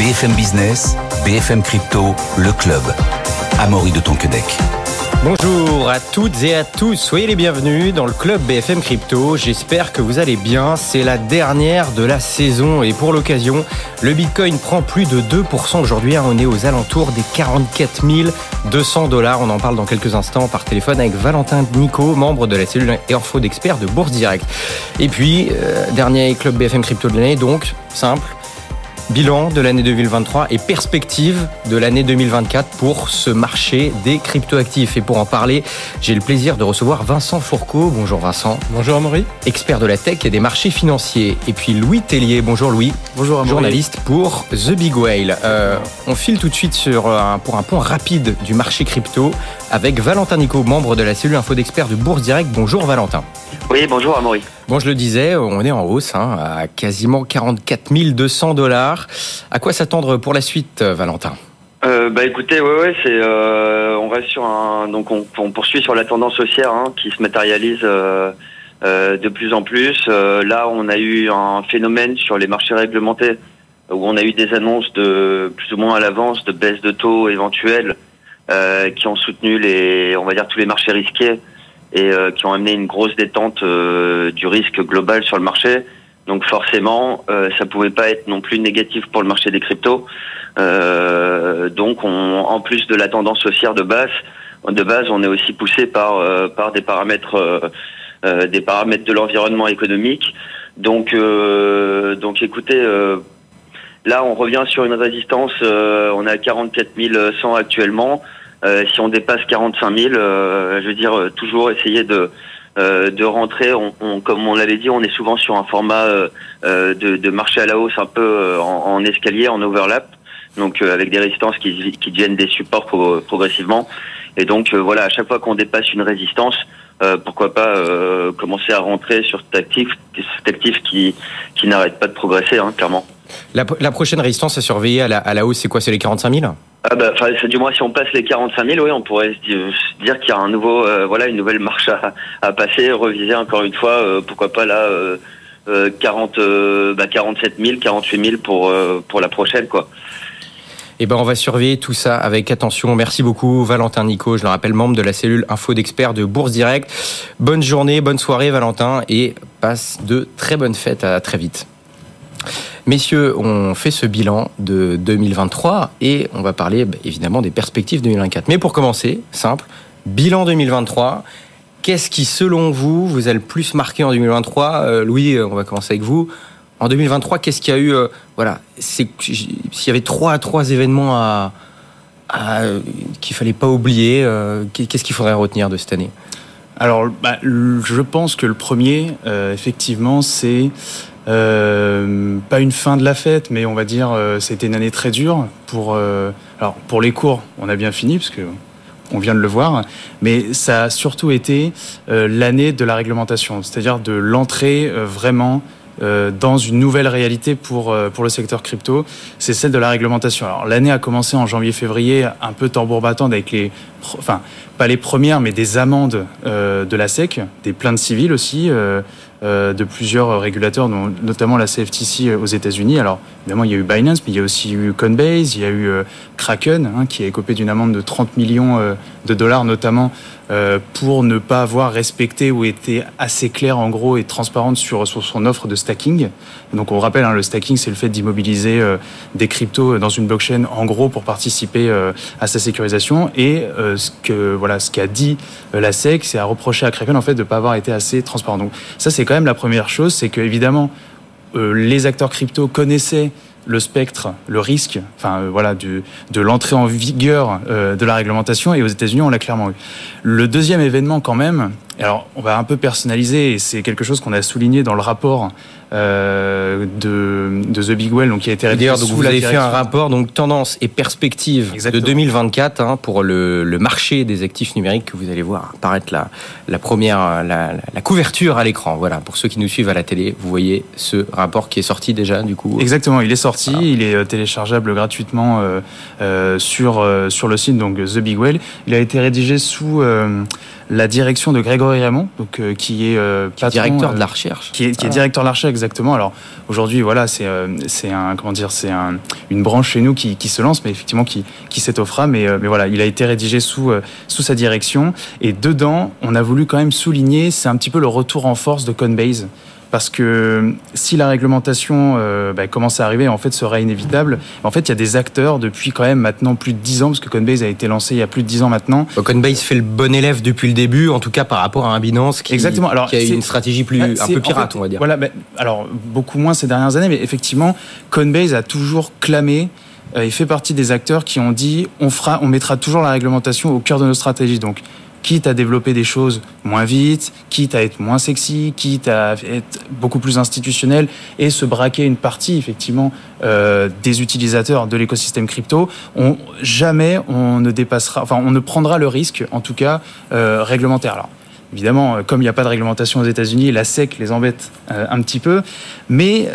BFM Business, BFM Crypto, le club. Amaury de Tonquedec. Bonjour à toutes et à tous, soyez les bienvenus dans le club BFM Crypto. J'espère que vous allez bien. C'est la dernière de la saison et pour l'occasion, le Bitcoin prend plus de 2% aujourd'hui. On est aux alentours des 44 200 dollars. On en parle dans quelques instants par téléphone avec Valentin Nico, membre de la cellule Info d'experts de Bourse Direct. Et puis, euh, dernier club BFM Crypto de l'année, donc simple, Bilan de l'année 2023 et perspective de l'année 2024 pour ce marché des cryptoactifs. Et pour en parler, j'ai le plaisir de recevoir Vincent Fourcault. Bonjour Vincent. Bonjour Amaury. Expert de la tech et des marchés financiers. Et puis Louis Tellier. Bonjour Louis. Bonjour Amaury. Journaliste pour The Big Whale. Euh, on file tout de suite sur un, pour un point rapide du marché crypto avec Valentin Nico, membre de la cellule info d'experts de Bourse Direct. Bonjour Valentin. Oui, bonjour Amaury. Bon, je le disais, on est en hausse, hein, à quasiment 44 200 dollars. À quoi s'attendre pour la suite, Valentin? Euh, bah écoutez, c'est, euh, on reste sur un, donc on, poursuit sur la tendance haussière hein, qui se matérialise euh, euh, de plus en plus. Euh, là, on a eu un phénomène sur les marchés réglementés où on a eu des annonces de plus ou moins à l'avance de baisse de taux éventuels euh, qui ont soutenu les, on va dire tous les marchés risqués et euh, qui ont amené une grosse détente euh, du risque global sur le marché. Donc forcément, euh, ça pouvait pas être non plus négatif pour le marché des cryptos. donc on, en plus de la tendance haussière de base, de base, on est aussi poussé par par des paramètres des paramètres de l'environnement économique. Donc donc écoutez. Là, on revient sur une résistance. on est à 44 100 actuellement. Euh, si on dépasse 45 000, euh, je veux dire, euh, toujours essayer de de rentrer. On, on, comme on l'avait dit, on est souvent sur un format de, de, marché à la hausse, un peu en, en escalier, en overlap, donc avec des résistances qui, qui deviennent des supports progressivement. Et donc voilà, à chaque fois qu'on dépasse une résistance, pourquoi pas commencer à rentrer sur cet actif, cet actif qui, qui n'arrête pas de progresser, hein, clairement. La, la, prochaine résistance à surveiller à la, à la hausse, c'est quoi? C'est les 45 000 ah bah, du moins si on passe les 45 000, oui, on pourrait se dire qu'il y a un nouveau, euh, voilà, une nouvelle marche à, passer, reviser encore une fois, euh, pourquoi pas là, euh, 40, euh, bah 47 000, 48 000 pour pour la prochaine, quoi. Eh ben, on va surveiller tout ça avec attention. Merci beaucoup, Valentin Nico. Je le rappelle, membre de la cellule info d'experts de Bourse Direct. Bonne journée, bonne soirée, Valentin, et passe de très bonnes fêtes. À très vite. Messieurs, on fait ce bilan de 2023 et on va parler bah, évidemment des perspectives 2024. Mais pour commencer, simple, bilan 2023. Qu'est-ce qui, selon vous, vous a le plus marqué en 2023 euh, Louis, on va commencer avec vous. En 2023, qu'est-ce qu'il y a eu euh, Voilà, s'il y avait trois, trois événements à, qu'il fallait pas oublier, euh, qu'est-ce qu'il faudrait retenir de cette année? Alors, bah, je pense que le premier, effectivement, c'est euh, pas une fin de la fête, mais on va dire euh, c'était une année très dure pour. Euh, alors pour les cours, on a bien fini parce que on vient de le voir, mais ça a surtout été euh, l'année de la réglementation, c'est-à-dire de l'entrée euh, vraiment dans une nouvelle réalité pour, pour le secteur crypto, c'est celle de la réglementation. Alors l'année a commencé en janvier-février, un peu tambour battant avec les, enfin pas les premières, mais des amendes euh, de la SEC, des plaintes civiles aussi, euh, de plusieurs régulateurs, notamment la CFTC aux États-Unis. Alors, évidemment, il y a eu Binance, mais il y a aussi eu Coinbase, il y a eu euh, Kraken, hein, qui a écopé d'une amende de 30 millions euh, de dollars, notamment euh, pour ne pas avoir respecté ou été assez clair, en gros, et transparente sur, son offre de stacking. Donc, on rappelle, hein, le stacking, c'est le fait d'immobiliser des cryptos dans une blockchain, en gros, pour participer à sa sécurisation. Et ce que voilà, ce qu'a dit la SEC, c'est à reprocher à Kraken en fait de ne pas avoir été assez transparent. Donc ça, c'est quand même la première chose, c'est que évidemment euh, les acteurs crypto connaissaient le spectre, le risque, enfin euh, voilà, de l'entrée en vigueur euh, de la réglementation. Et aux États-Unis, on l'a clairement eu. Le deuxième événement, quand même, alors on va un peu personnaliser, et c'est quelque chose qu'on a souligné dans le rapport euh, de, de The Big Well, donc qui a été rédigé. D'ailleurs, vous avez fait un rapport donc tendance et perspective Exactement. de 2024 hein, pour le, le, marché des actifs numériques que vous allez voir apparaître la, la première la, la couverture à l'écran. Voilà, pour ceux qui nous suivent à la télé, vous voyez ce rapport qui est sorti déjà du coup. Exactement, il est sorti, voilà. il est euh, téléchargeable gratuitement euh, euh, sur sur le site donc The Big Well. Il a été rédigé sous la direction de Grégory Raymond, donc qui est directeur de la recherche, qui est, qui est directeur de la recherche exactement. Alors aujourd'hui, voilà, c'est c'est un comment dire, c'est un, une branche chez nous qui, qui, se lance, mais effectivement qui qui s'étoffera. Mais mais voilà, il a été rédigé sous sous sa direction et dedans, on a voulu quand même souligner, c'est un petit peu le retour en force de Coinbase parce que si la réglementation euh, bah, commence à arriver, en fait, sera inévitable. En fait, il y a des acteurs depuis quand même maintenant plus de 10 ans, parce que Coinbase a été lancé il y a plus de 10 ans maintenant. Coinbase fait le bon élève depuis le début, en tout cas par rapport à un Binance qui, Exactement. Alors, qui a une stratégie plus, un peu pirate, on va dire. Voilà, alors beaucoup moins ces dernières années, mais effectivement, Coinbase a toujours clamé euh, il fait partie des acteurs qui ont dit on fera, on mettra toujours la réglementation au cœur de nos stratégies. Donc quitte à développer des choses moins vite, quitte à être moins sexy, quitte à être beaucoup plus institutionnel et se braquer une partie effectivement euh, des utilisateurs de l'écosystème crypto, on, jamais on ne dépassera, enfin on ne prendra le risque, en tout cas euh, réglementaire. Alors évidemment, euh, comme il n'y a pas de réglementation aux États-Unis, la SEC les embête un petit peu, mais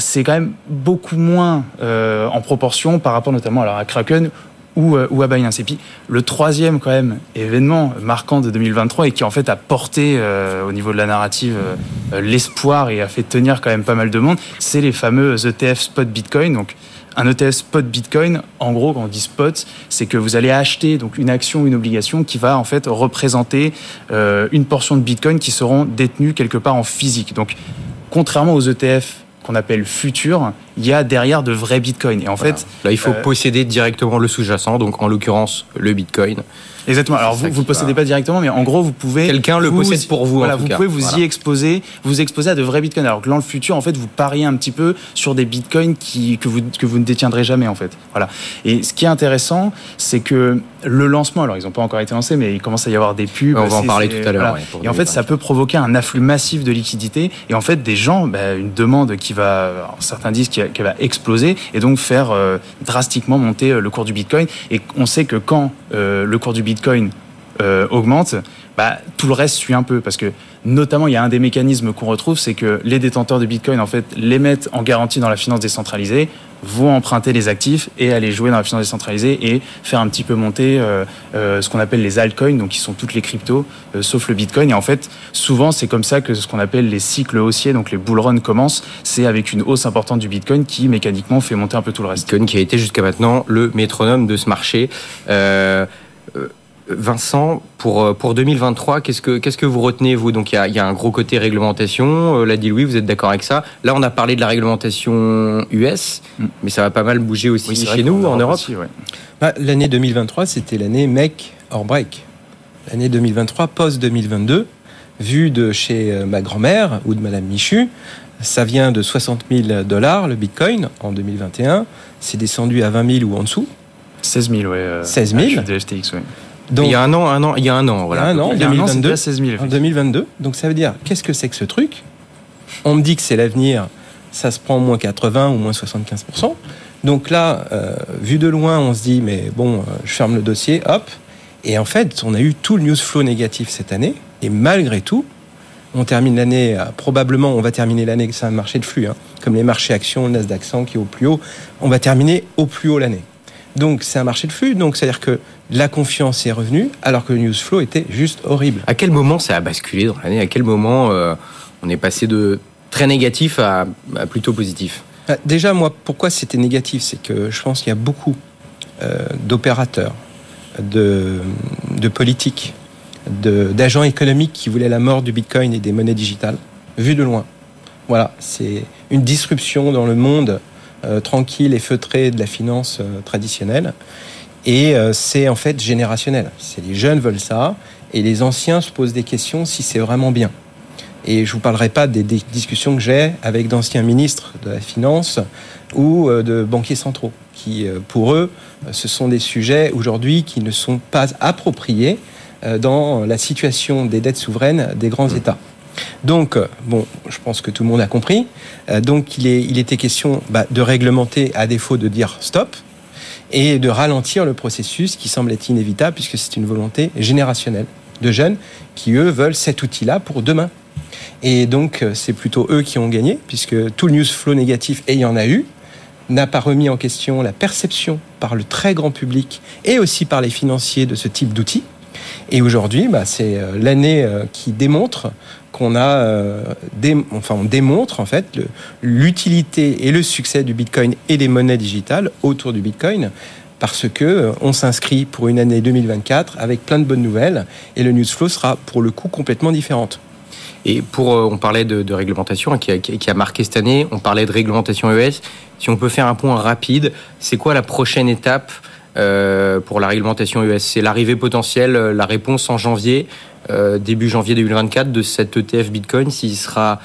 c'est quand même beaucoup moins en proportion par rapport notamment à Kraken ou, euh, ou à Binance. Et puis le troisième quand même événement marquant de 2023 et qui en fait a porté euh, au niveau de la narrative euh, l'espoir et a fait tenir quand même pas mal de monde, c'est les fameux ETF spot Bitcoin. Donc un ETF spot Bitcoin, en gros, quand on dit spot, c'est que vous allez acheter donc une action ou une obligation qui va en fait représenter euh, une portion de Bitcoin qui seront détenues quelque part en physique. Donc, contrairement aux ETF qu'on appelle futur, il y a derrière de vrais bitcoins. Et en voilà. fait, là, il faut euh, posséder directement le sous-jacent, donc en l'occurrence le bitcoin. Exactement. Alors vous, vous le possédez va... pas directement, mais en gros, vous pouvez. Quelqu'un le possède pour vous. Voilà, en tout vous cas. pouvez vous voilà. y exposer, vous exposer à de vrais bitcoins. Alors que dans le futur, en fait, vous pariez un petit peu sur des bitcoins qui que vous que vous ne détiendrez jamais en fait. Voilà. Et ce qui est intéressant, c'est que le lancement, alors ils n'ont pas encore été lancés, mais il commence à y avoir des pubs. On va en parler tout à l'heure. Voilà. Ouais, et en fait, ça peut provoquer un afflux massif de liquidités. Et en fait, des gens, bah, une demande qui va, alors, certains disent qu'elle va exploser et donc faire euh, drastiquement monter euh, le cours du bitcoin. Et on sait que quand euh, le cours du bitcoin augmente, bah, tout le reste suit un peu parce que notamment il y a un des mécanismes qu'on retrouve, c'est que les détenteurs de Bitcoin en fait les mettent en garantie dans la finance décentralisée, vont emprunter les actifs et aller jouer dans la finance décentralisée et faire un petit peu monter euh, euh, ce qu'on appelle les altcoins, donc qui sont toutes les cryptos euh, sauf le Bitcoin. Et en fait, souvent c'est comme ça que ce qu'on appelle les cycles haussiers, donc les bull runs commencent, c'est avec une hausse importante du Bitcoin qui mécaniquement fait monter un peu tout le reste. Bitcoin qui a été jusqu'à maintenant le métronome de ce marché. Euh, Vincent, pour, pour 2023, qu'est-ce que, qu'est-ce que vous retenez, vous? Donc, il y a, y a, un gros côté réglementation. Euh, l'a dit Louis, vous êtes d'accord avec ça Là, on a parlé de la réglementation US, mm. mais ça va pas mal bouger aussi oui, chez nous, en Europe. Ouais. bah, l'année 2023, c'était l'année make or break. L'année 2023, post-2022, vu de chez ma grand-mère ou de Madame Michu, ça vient de 60 000 dollars, le Bitcoin, en 2021. C'est descendu à 20 000 ou en dessous. 16 000, ouais. Euh, 16 000 de FTX, ouais. Donc, il y a un an, un an, il y a un an, voilà. Un an, il y a 2022, un an, 16 000, en 2022. Donc ça veut dire, qu'est-ce que c'est que ce truc? On me dit que c'est l'avenir, ça se prend moins 80 ou moins 75%. Donc là, euh, vu de loin, on se dit, mais bon, euh, je ferme le dossier, hop. Et en fait, on a eu tout le news flow négatif cette année. Et malgré tout, on termine l'année, euh, probablement, on va terminer l'année, c'est un marché de flux, hein, comme les marchés actions, le Nasdaq 100 qui est au plus haut. On va terminer au plus haut l'année. Donc c'est un marché de flux, donc c'est-à-dire que la confiance est revenue, alors que le news flow était juste horrible. À quel moment ça a basculé dans l'année? À quel moment euh, on est passé de très négatif à, à plutôt positif? Déjà, moi, pourquoi c'était négatif? C'est que je pense qu'il y a beaucoup euh, d'opérateurs, de, de politiques, d'agents économiques qui voulaient la mort du Bitcoin et des monnaies digitales, vu de loin. Voilà, c'est une disruption dans le monde tranquille et feutré de la finance euh, traditionnelle. Et euh, c'est en fait générationnel. C'est les jeunes veulent ça et les anciens se posent des questions si c'est vraiment bien. Et je vous parlerai pas des, des discussions que j'ai avec d'anciens ministres de la finance ou euh, de banquiers centraux, qui euh, pour eux, ce sont des sujets aujourd'hui qui ne sont pas appropriés euh, dans la situation des dettes souveraines des grands mmh. États. Donc, bon, je pense que tout le monde a compris. Donc, il, était question bah, de réglementer à défaut de dire stop et de ralentir le processus qui semble être inévitable puisque c'est une volonté générationnelle de jeunes qui, eux, veulent cet outil-là pour demain. Et donc, c'est plutôt eux qui ont gagné puisque tout le news flow négatif, et il y en a eu, n'a pas remis en question la perception par le très grand public et aussi par les financiers de ce type d'outils. Et aujourd'hui, bah, c'est l'année qui démontre qu'on a, enfin, on démontre en fait l'utilité et le succès du Bitcoin et des monnaies digitales autour du Bitcoin parce que on s'inscrit pour une année 2024 avec plein de bonnes nouvelles et le news flow sera pour le coup complètement différente. Et pour, euh, on parlait de, réglementation qui a, qui a, marqué cette année, on parlait de réglementation ES. Si on peut faire un point rapide, c'est quoi la prochaine étape euh, pour la réglementation ES C'est l'arrivée potentielle, euh, la réponse en janvier, début janvier 2024 de cet ETF Bitcoin, s'il sera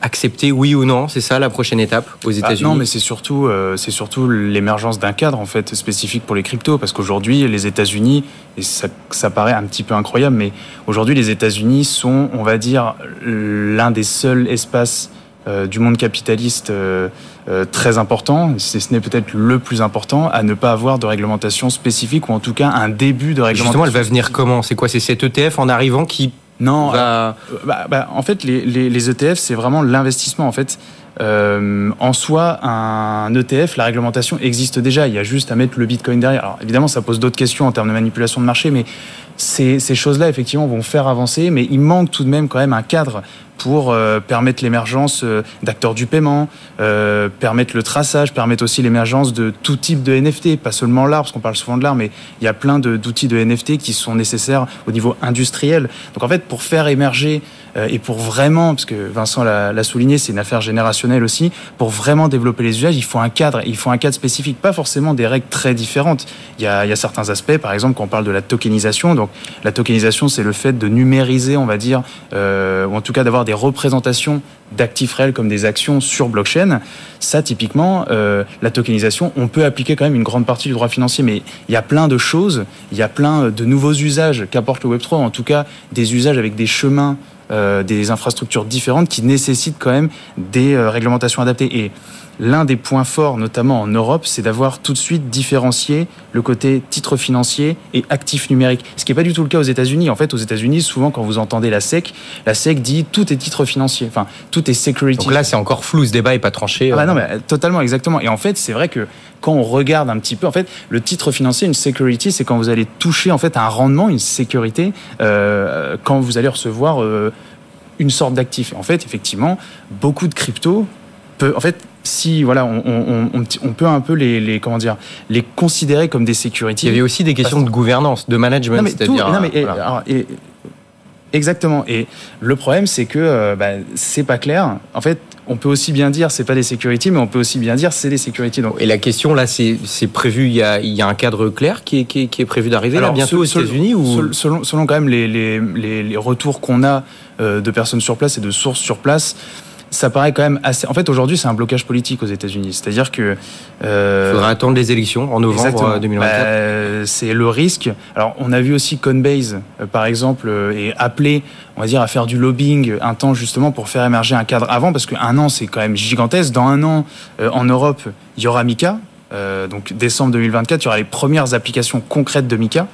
accepter oui ou non C'est ça la prochaine étape aux ah, États-Unis Non, mais c'est surtout, euh, c'est surtout l'émergence d'un cadre en fait spécifique pour les cryptos, parce qu'aujourd'hui les États-Unis, et ça, ça, paraît un petit peu incroyable, mais aujourd'hui les États-Unis sont, on va dire, l'un des seuls espaces euh, du monde capitaliste euh, très important, si ce n'est peut-être le plus important, à ne pas avoir de réglementation spécifique ou en tout cas un début de réglementation. Justement, elle va venir comment? C'est quoi C'est cet ETF en arrivant qui non, bah, bah, en fait, les, les, les ETF, c'est vraiment l'investissement. En fait, euh, en soi, un ETF, la réglementation existe déjà. Il y a juste à mettre le Bitcoin derrière. Alors, évidemment, ça pose d'autres questions en termes de manipulation de marché, mais ces, ces choses-là, effectivement, vont faire avancer. Mais il manque tout de même quand même un cadre pour euh, permettre l'émergence euh, d'acteurs du paiement, euh, permettre le traçage, permettre aussi l'émergence de tout type de NFT, pas seulement l'art, parce qu'on parle souvent de l'art, mais il y a plein d'outils de, NFT qui sont nécessaires au niveau industriel. Donc en fait, pour faire émerger et pour vraiment, parce que Vincent l'a souligné, c'est une affaire générationnelle aussi, pour vraiment développer les usages, il faut un cadre, il faut un cadre spécifique, pas forcément des règles très différentes. Il y a, il y a certains aspects, par exemple, quand on parle de la tokenisation. Donc la tokenisation, c'est le fait de numériser, on va dire, ou en tout cas d'avoir des représentations d'actifs réels comme des actions sur blockchain, ça typiquement, euh, la tokenisation, on peut appliquer quand même une grande partie du droit financier, mais il y a plein de choses, il y a plein de nouveaux usages qu'apporte le Web3, en tout cas des usages avec des chemins, euh, des infrastructures différentes qui nécessitent quand même des euh, réglementations adaptées. Et l'un des points forts, notamment en Europe, c'est d'avoir tout de suite différencié le côté titre financier et actif numérique. Ce qui n'est pas du tout le cas aux États-Unis. En fait, aux États-Unis, souvent, quand vous entendez la SEC, la SEC dit tout est titre financier. Enfin, tout est security. Donc là, c'est encore flou, ce débat n'est pas tranché. Ah bah non, mais totalement, exactement. Et en fait, c'est vrai que quand on regarde un petit peu, en fait, le titre financier, une security, c'est quand vous allez toucher en fait un rendement, une sécurité, euh, quand vous allez recevoir euh, une sorte d'actif. En fait, effectivement, beaucoup de crypto peut, en fait, si voilà, on, on, peut un peu les, les, comment dire, les considérer comme des sécurités. Il y avait aussi des questions de gouvernance, de management, c'est-à-dire. Et, exactement. Et le problème, c'est que euh, bah, c'est pas clair. En fait, on peut aussi bien dire c'est pas des sécurités, mais on peut aussi bien dire c'est des. Donc. Et la question là, c'est prévu, il y, a, il y, a, un cadre clair qui est, qui est, prévu d'arriver là bientôt aux États-Unis ou? selon, selon, quand même les, les, les retours qu'on a euh, de personnes sur place et de sources sur place ça paraît quand même assez. En fait, aujourd'hui, c'est un blocage politique aux États-Unis. C'est-à-dire que. Euh... Il faudra attendre les élections en novembre 2024. Bah, c'est le risque. Alors, on a vu aussi Coinbase, euh, par exemple, euh, et appelé, on va dire, à faire du lobbying un temps justement pour faire émerger un cadre avant, parce qu'un an, c'est quand même gigantesque. Dans un an, euh, en Europe, il y aura Mika. Donc, décembre 2024, il y aura les premières applications concrètes de Mika.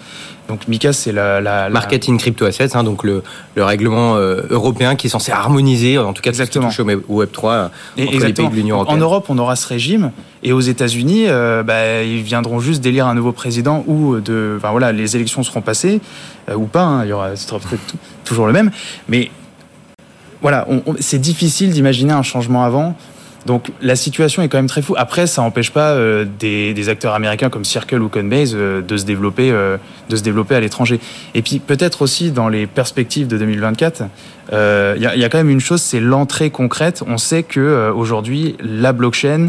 Donc Mika, c'est la, la, marketing crypto assets, hein, donc le, le règlement euh, européen qui est censé harmoniser, en tout cas, exactement. Ce qui au Web 3 et entre les pays de l'Union européenne. En Europe, on aura ce régime, et aux États-Unis, euh, bah, ils viendront juste d'élire un nouveau président ou de, enfin voilà, les élections seront passées euh, ou pas. Hein, il y aura, ce sera peut-être toujours le même, mais voilà, c'est difficile d'imaginer un changement avant. Donc la situation est quand même très fou. Après, ça n'empêche pas euh, des, acteurs américains comme Circle ou Coinbase euh, de se développer, euh, de se développer à l'étranger. Et puis peut-être aussi dans les perspectives de 2024, il y, a, y, a, quand même une chose, c'est l'entrée concrète. On sait que aujourd'hui la blockchain euh,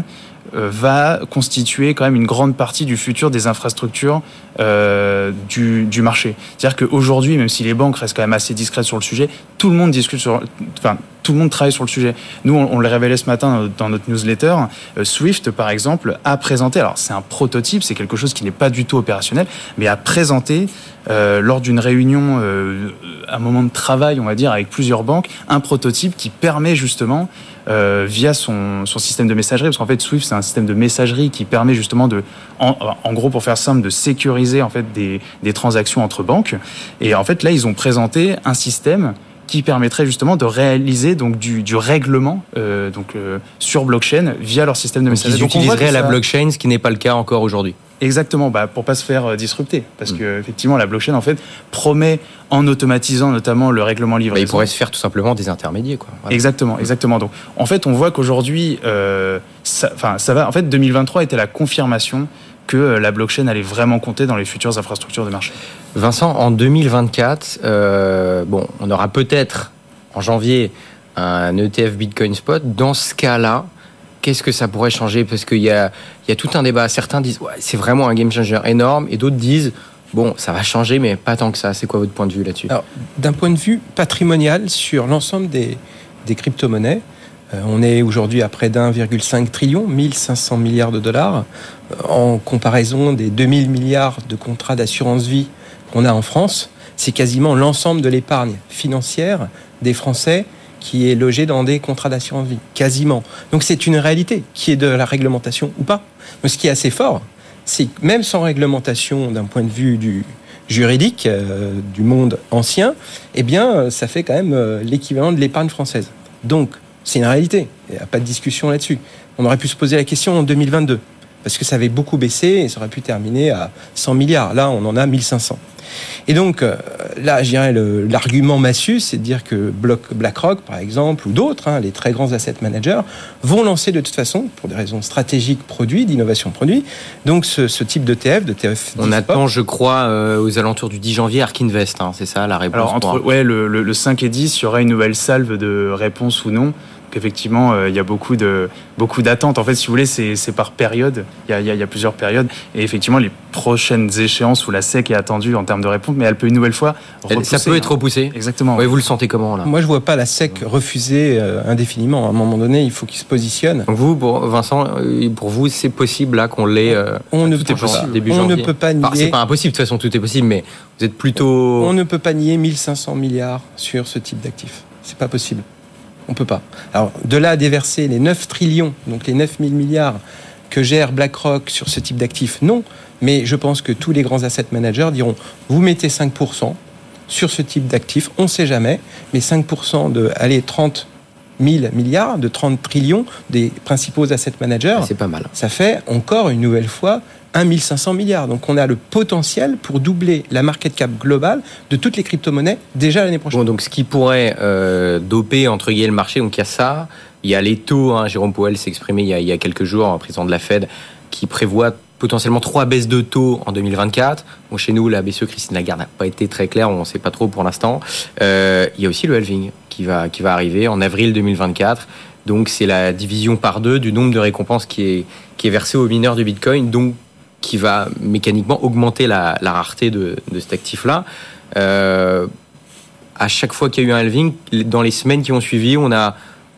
va constituer quand même une grande partie du futur des infrastructures euh, du, marché. C'est-à-dire qu'aujourd'hui, même si les banques restent quand même assez discrètes sur le sujet, tout le monde discute sur, enfin, tout le monde travaille sur le sujet. Nous, on, le révélait ce matin dans notre newsletter. Euh, Swift, par exemple, a présenté, alors c'est un prototype, c'est quelque chose qui n'est pas du tout opérationnel, mais a présenté euh, lors d'une réunion, euh, un moment de travail, on va dire, avec plusieurs banques, un prototype qui permet justement euh, via son, son, système de messagerie, parce qu'en fait Swift c'est un système de messagerie qui permet justement de, en, en, gros pour faire simple, de sécuriser en fait des, des transactions entre banques. Et en fait là ils ont présenté un système qui permettrait justement de réaliser donc du, du règlement euh, donc euh, sur blockchain via leur système de messagerie. Donc ils utiliseraient la blockchain, ce qui n'est pas le cas encore aujourd'hui. Exactement, bah, pour pas se faire euh, disrupter. Parce que effectivement, la blockchain, en fait, promet, en automatisant notamment le règlement livraison... il pourrait se faire tout simplement des intermédiaires. Quoi. Exactement, exactement. Donc, en fait, on voit qu'aujourd'hui, euh, ça, ça va... En fait, 2023 était la confirmation que euh, la blockchain allait vraiment compter dans les futures infrastructures de marché. Vincent, en 2024, euh, bon, on aura peut-être en janvier un ETF Bitcoin Spot. Dans ce cas-là, qu'est-ce que ça pourrait changer? Parce qu'il y a, tout un débat. Certains disent ouais, c'est vraiment un game changer énorme, et d'autres disent bon, ça va changer, mais pas tant que ça. C'est quoi votre point de vue là-dessus? D'un point de vue patrimonial, sur l'ensemble des, des crypto-monnaies, euh, on est aujourd'hui à près d'1,5 trillion, 1500 milliards de dollars, euh, en comparaison des 2000 milliards de contrats d'assurance vie qu'on a en France. C'est quasiment l'ensemble de l'épargne financière des Français qui est logée dans des contrats d'assurance vie. Quasiment. Donc c'est une réalité qui est de la réglementation ou pas. Mais ce qui est assez fort, c'est que même sans réglementation d'un point de vue juridique euh, du monde ancien, eh bien, ça fait quand même l'équivalent de l'épargne française. Donc, c'est une réalité. Il n'y a pas de discussion là-dessus. On aurait pu se poser la question en 2022, parce que ça avait beaucoup baissé et ça aurait pu terminer à 100 milliards. Là, on en a 1500. Et donc, euh, là, je dirais, l'argument massu, c'est de dire que BlackRock, par exemple, ou d'autres, hein, les très grands asset managers, vont lancer de toute façon, pour des raisons stratégiques produits, d'innovation produit, donc ce, type d'ETF, de TF. On attend, je crois, euh, aux alentours du 10 janvier, Ark Invest, hein, c'est ça la réponse Alors, entre ouais, le, le 5 et 10, il y aura une nouvelle salve de réponses ou non effectivement, euh, il y a beaucoup de beaucoup d'attentes. En fait, si vous voulez, c'est par période. Il y, a, plusieurs périodes. Et effectivement, les prochaines échéances où la SEC est attendue en termes de réponse, mais elle peut une nouvelle fois repousser. Ça peut être repoussé. Exactement. Oui, vous le sentez comment là? Moi, je vois pas la SEC refuser euh, indéfiniment. À un moment donné, il faut qu'il se positionne. Donc vous, pour Vincent, euh, pour vous, c'est possible là qu'on l'ait. on ne peut pas. Début on ne peut pas nier. c'est pas impossible. De toute façon, tout est possible. Mais vous êtes plutôt. On ne peut pas nier 1500 milliards sur ce type d'actifs. C'est pas possible. On peut pas. Alors, de là à déverser les 9 trillions, donc les 9 000 milliards que gère BlackRock sur ce type d'actifs, non. Mais je pense que tous les grands asset managers diront, vous mettez 5% sur ce type d'actifs, on ne sait jamais, mais 5% de, allez, 30 000 milliards, de 30 trillions des principaux asset managers. C'est pas mal. Ça fait encore une nouvelle fois 1500 milliards. Donc on a le potentiel pour doubler la market cap globale de toutes les crypto-monnaies déjà l'année prochaine. donc ce qui pourrait euh, doper entre guillemets le marché, donc il y a ça, il y a les taux, hein, Jérôme Powell s'est exprimé il y, a, quelques jours, président de la Fed, qui prévoit potentiellement trois baisses de taux en 2024. Bon, chez nous, la BCE Christine Lagarde n'a pas été très claire, on ne sait pas trop pour l'instant. Euh, il y a aussi le halving qui va, qui va arriver en avril 2024. Donc c'est la division par deux du nombre de récompenses qui est, qui est versé aux mineurs de Bitcoin. Donc qui va mécaniquement augmenter la, rareté de, cet actif-là. Euh, à chaque fois qu'il y a eu un halving, dans les semaines qui ont suivi, on a,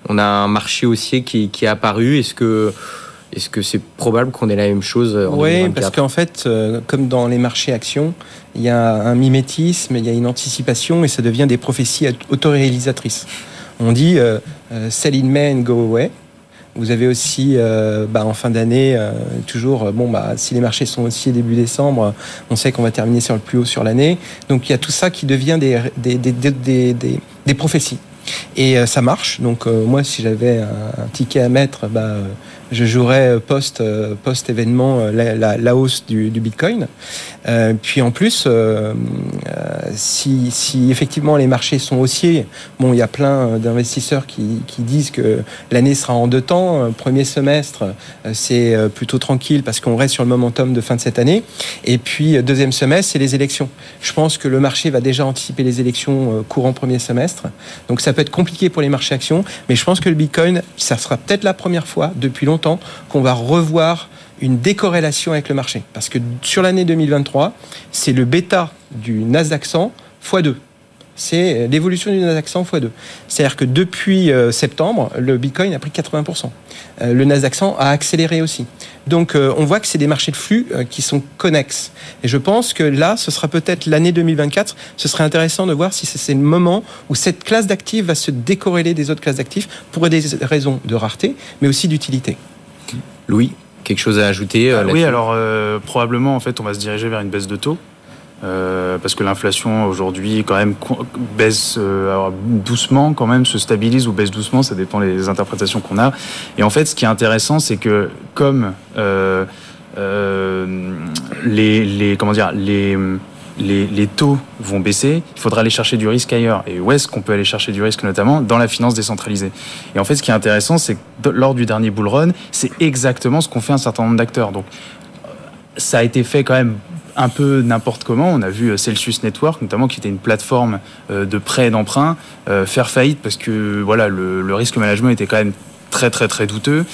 on a un marché haussier qui, qui est apparu. Est-ce que est-ce que c'est probable qu'on ait la même chose en Oui, parce qu'en fait, euh, comme dans les marchés actions, il y a un mimétisme, il y a une anticipation et ça devient des prophéties autoréalisatrices. On dit euh, sell in May and go away. Vous avez aussi, euh, bah, en fin d'année, euh, toujours, euh, bon, bah, si les marchés sont aussi début décembre, on sait qu'on va terminer sur le plus haut sur l'année. Donc il y a tout ça qui devient des, des, des, des, des prophéties. Et ça marche. Donc moi, si j'avais un, ticket à mettre, bah, je jouerais post, post événement la, la, hausse du, Bitcoin. Euh, puis en plus, euh, si, effectivement les marchés sont haussiers, bon, il y a plein d'investisseurs qui, disent que l'année sera en deux temps. Premier semestre, c'est plutôt tranquille parce qu'on reste sur le momentum de fin de cette année. Et puis deuxième semestre, c'est les élections. Je pense que le marché va déjà anticiper les élections courant premier semestre. Donc ça peut être compliqué pour les marchés actions, mais je pense que le Bitcoin, ça sera peut-être la première fois depuis longtemps qu'on va revoir une décorrélation avec le marché. Parce que sur l'année 2023, c'est le bêta du Nasdaq 100 x2. C'est l'évolution du Nasdaq 100 x2. C'est-à-dire que depuis euh, septembre, le Bitcoin a pris 80%. Euh, le Nasdaq 100 a accéléré aussi. Donc euh, on voit que c'est des marchés de flux qui sont connexes. Et je pense que là, ce sera peut-être l'année 2024. Ce serait intéressant de voir si c'est le moment où cette classe d'actifs va se décorréler des autres classes d'actifs pour des raisons de rareté, mais aussi d'utilité. Louis quelque chose à ajouter euh, Oui, alors euh, probablement en fait on va se diriger vers une baisse de taux. Euh, parce que l'inflation aujourd'hui quand même baisse doucement quand même se stabilise ou baisse doucement ça dépend des interprétations qu'on a et en fait ce qui est intéressant c'est que comme les, les, comment dire, les les, taux vont baisser, il faudra aller chercher du risque ailleurs. Et où est-ce qu'on peut aller chercher du risque notamment Dans la finance décentralisée. Et en fait, ce qui est intéressant, c'est que lors du dernier bull run, c'est exactement ce qu'ont fait un certain nombre d'acteurs. Donc, ça a été fait quand même un peu n'importe comment. On a vu euh, Celsius Network, notamment, qui était une plateforme euh, de prêt et d'emprunt, euh, faire faillite parce que voilà, le, risque management était quand même très très très douteux.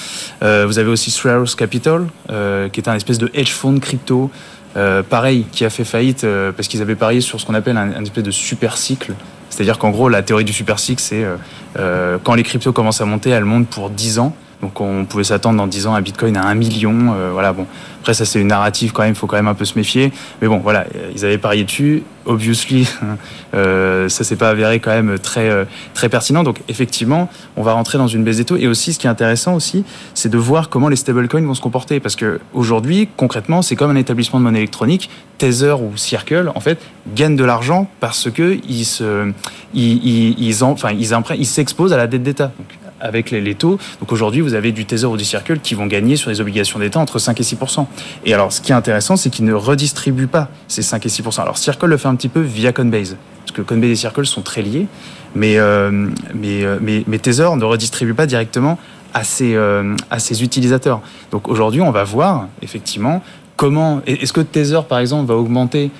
vous avez aussi Three Capital, qui est un espèce de hedge fund crypto pareil, qui a fait faillite parce qu'ils avaient parié sur ce qu'on appelle un, espèce de super cycle. C'est-à-dire qu'en gros, la théorie du super cycle, c'est quand les cryptos commencent à monter, elles montent pour 10 ans. Donc on pouvait s'attendre dans 10 ans à Bitcoin à 1 million. voilà, bon. Après, ça, c'est une narrative quand même, il faut quand même un peu se méfier. Mais bon, voilà, ils avaient parié dessus. Obviously, euh, ça s'est pas avéré quand même très, euh, très pertinent. Donc, effectivement, on va rentrer dans une baisse des taux. Et aussi, ce qui est intéressant aussi, c'est de voir comment les stablecoins vont se comporter. Parce que aujourd'hui, concrètement, c'est comme un établissement de monnaie électronique. Tether ou Circle, en fait, gagnent de l'argent parce que ils ils, ils, ils, ils s'exposent à la dette d'État avec les, taux. Donc aujourd'hui, vous avez du Tether ou du Circle qui vont gagner sur les obligations d'État entre 5 et 6% Et alors, ce qui est intéressant, c'est qu'ils ne redistribuent pas ces 5 et 6% Alors Circle le fait un petit peu via Coinbase, parce que Coinbase et Circle sont très liés, mais, euh, mais, euh, mais, Tether ne redistribue pas directement à ses, euh, à ses utilisateurs. Donc aujourd'hui, on va voir effectivement comment est-ce que Tether par exemple va augmenter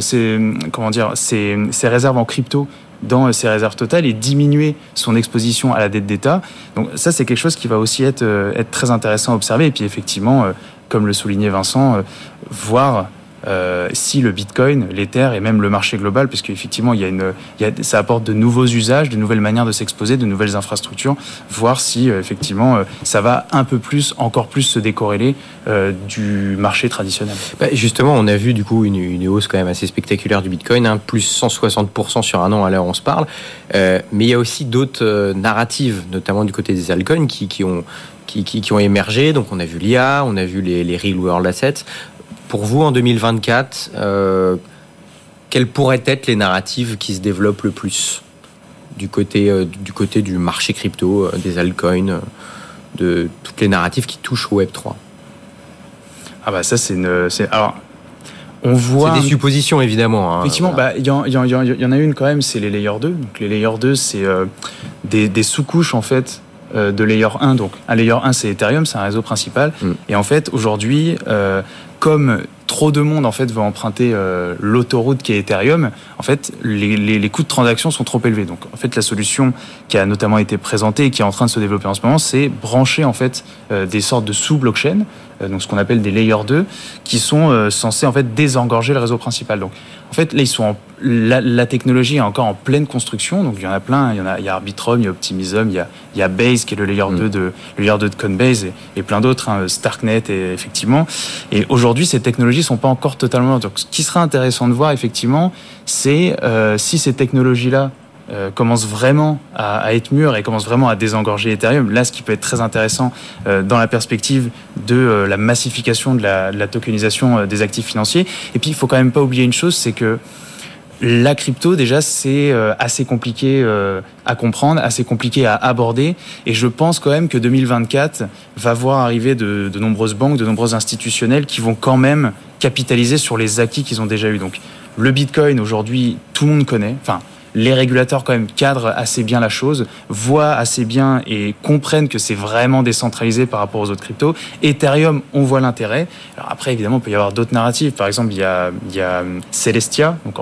ses, comment dire ses réserves en crypto dans ses réserves totales et diminuer son exposition à la dette d'État. Donc ça, c'est quelque chose qui va aussi être, euh, être très intéressant à observer. Et puis effectivement, euh, comme le soulignait Vincent, euh, voir euh, si le Bitcoin, l'Ether et même le marché global, parce qu'effectivement, il y a une, ça apporte de nouveaux usages, de nouvelles manières de s'exposer, de nouvelles infrastructures, voir si euh, effectivement euh, ça va un peu plus, encore plus se décorréler du marché traditionnel. Bah, justement, on a vu du coup une, hausse quand même assez spectaculaire du Bitcoin, hein, plus 160% sur un an à l'heure où on se parle. mais il y a aussi d'autres narratives, notamment du côté des altcoins, qui, ont émergé. Donc on a vu l'IA, on a vu les, les Real World Assets. Pour vous, en 2024, euh, quelles pourraient être les narratives qui se développent le plus du côté, euh, du, côté du marché crypto, euh, des altcoins, de toutes les narratives qui touchent au Web3 Ah bah ça c'est une... Alors, on voit... C'est des suppositions évidemment. Hein, Effectivement, bah, il y, en, y, en a une quand même, c'est les Layer 2. Donc les Layer 2, c'est des, des sous-couches en fait de Layer 1. Donc un Layer 1, c'est Ethereum, c'est un réseau principal. Mm. Et en fait, aujourd'hui, comme trop de monde en fait veut emprunter euh, l'autoroute qui est Ethereum, en fait les, les, les, coûts de transaction sont trop élevés. Donc en fait la solution qui a notamment été présentée et qui est en train de se développer en ce moment, c'est brancher en fait euh, des sortes de sous-blockchain, euh, donc ce qu'on appelle des layer 2, qui sont censés en fait désengorger le réseau principal. Donc en fait là ils sont en, la, la, technologie est encore en pleine construction, donc il y en a plein, il y en a, il y a Arbitrum, il y a Optimism, il y a, il y a Base qui est le layer 2 mm. de le layer 2 de Coinbase et, et plein d'autres, hein, Starknet et effectivement. Et aujourd'hui ces technologies sont pas encore totalement. Donc, ce qui sera intéressant de voir, effectivement, c'est euh, si ces technologies-là euh, commencent vraiment à, être mûres et commencent vraiment à désengorger Ethereum. Là, ce qui peut être très intéressant euh, dans la perspective de la massification de la, de la tokenisation des actifs financiers. Et puis, il faut quand même pas oublier une chose, c'est que la crypto, déjà, c'est euh, assez compliqué euh, à comprendre, assez compliqué à aborder. Et je pense quand même que 2024 va voir arriver de, de nombreuses banques, de nombreux institutionnels qui vont quand même capitaliser sur les acquis qu'ils ont déjà eu. Donc, le Bitcoin, aujourd'hui, tout le monde connaît. Enfin, les régulateurs quand même cadrent assez bien la chose, voient assez bien et comprennent que c'est vraiment décentralisé par rapport aux autres cryptos. Ethereum, on voit l'intérêt. Alors après, évidemment, il peut y avoir d'autres narratives. Par exemple, il y a, il y a Celestia, donc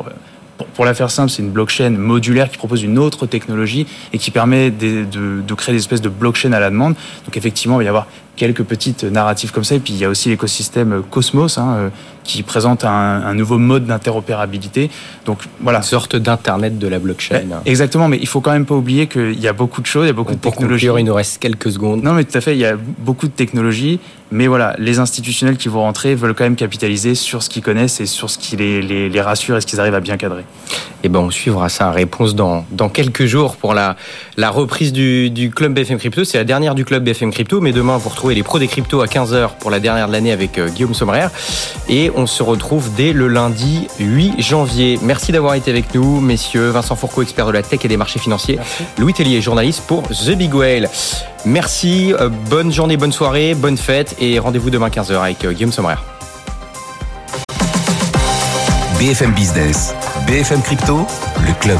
pour, la faire simple, c'est une blockchain modulaire qui propose une autre technologie et qui permet de, de, créer des espèces de blockchain à la demande. Donc effectivement, il va y avoir quelques petites narratives comme ça. Et puis il y a aussi l'écosystème Cosmos hein, euh, qui présente un, un nouveau mode d'interopérabilité. Donc voilà. Une sorte d'internet de la blockchain. Eh, exactement, mais il faut quand même pas oublier qu'il y a beaucoup de choses, il y a beaucoup de technologies. il nous reste quelques secondes. Non, mais tout à fait, il y a beaucoup de technologies. Mais voilà, les institutionnels qui vont rentrer veulent quand même capitaliser sur ce qu'ils connaissent et sur ce qui les, les, les rassure et ce qu'ils arrivent à bien cadrer. Eh ben, on suivra sa réponse dans, dans quelques jours pour la, la reprise du, du club BFM Crypto. C'est la dernière du club BFM Crypto, mais demain, vous retrouvez les pros des cryptos à 15h pour la dernière de l'année avec euh, Guillaume Sommerer. Et on se retrouve dès le lundi 8 janvier. Merci d'avoir été avec nous, messieurs. Vincent Fourcault, expert de la tech et des marchés financiers. Louis Tellier, journaliste pour The Big Whale. Merci, euh, bonne journée, bonne soirée, bonne fête et rendez-vous demain 15h avec euh, Guillaume Sommerer. BFM Business, BFM Crypto, le club.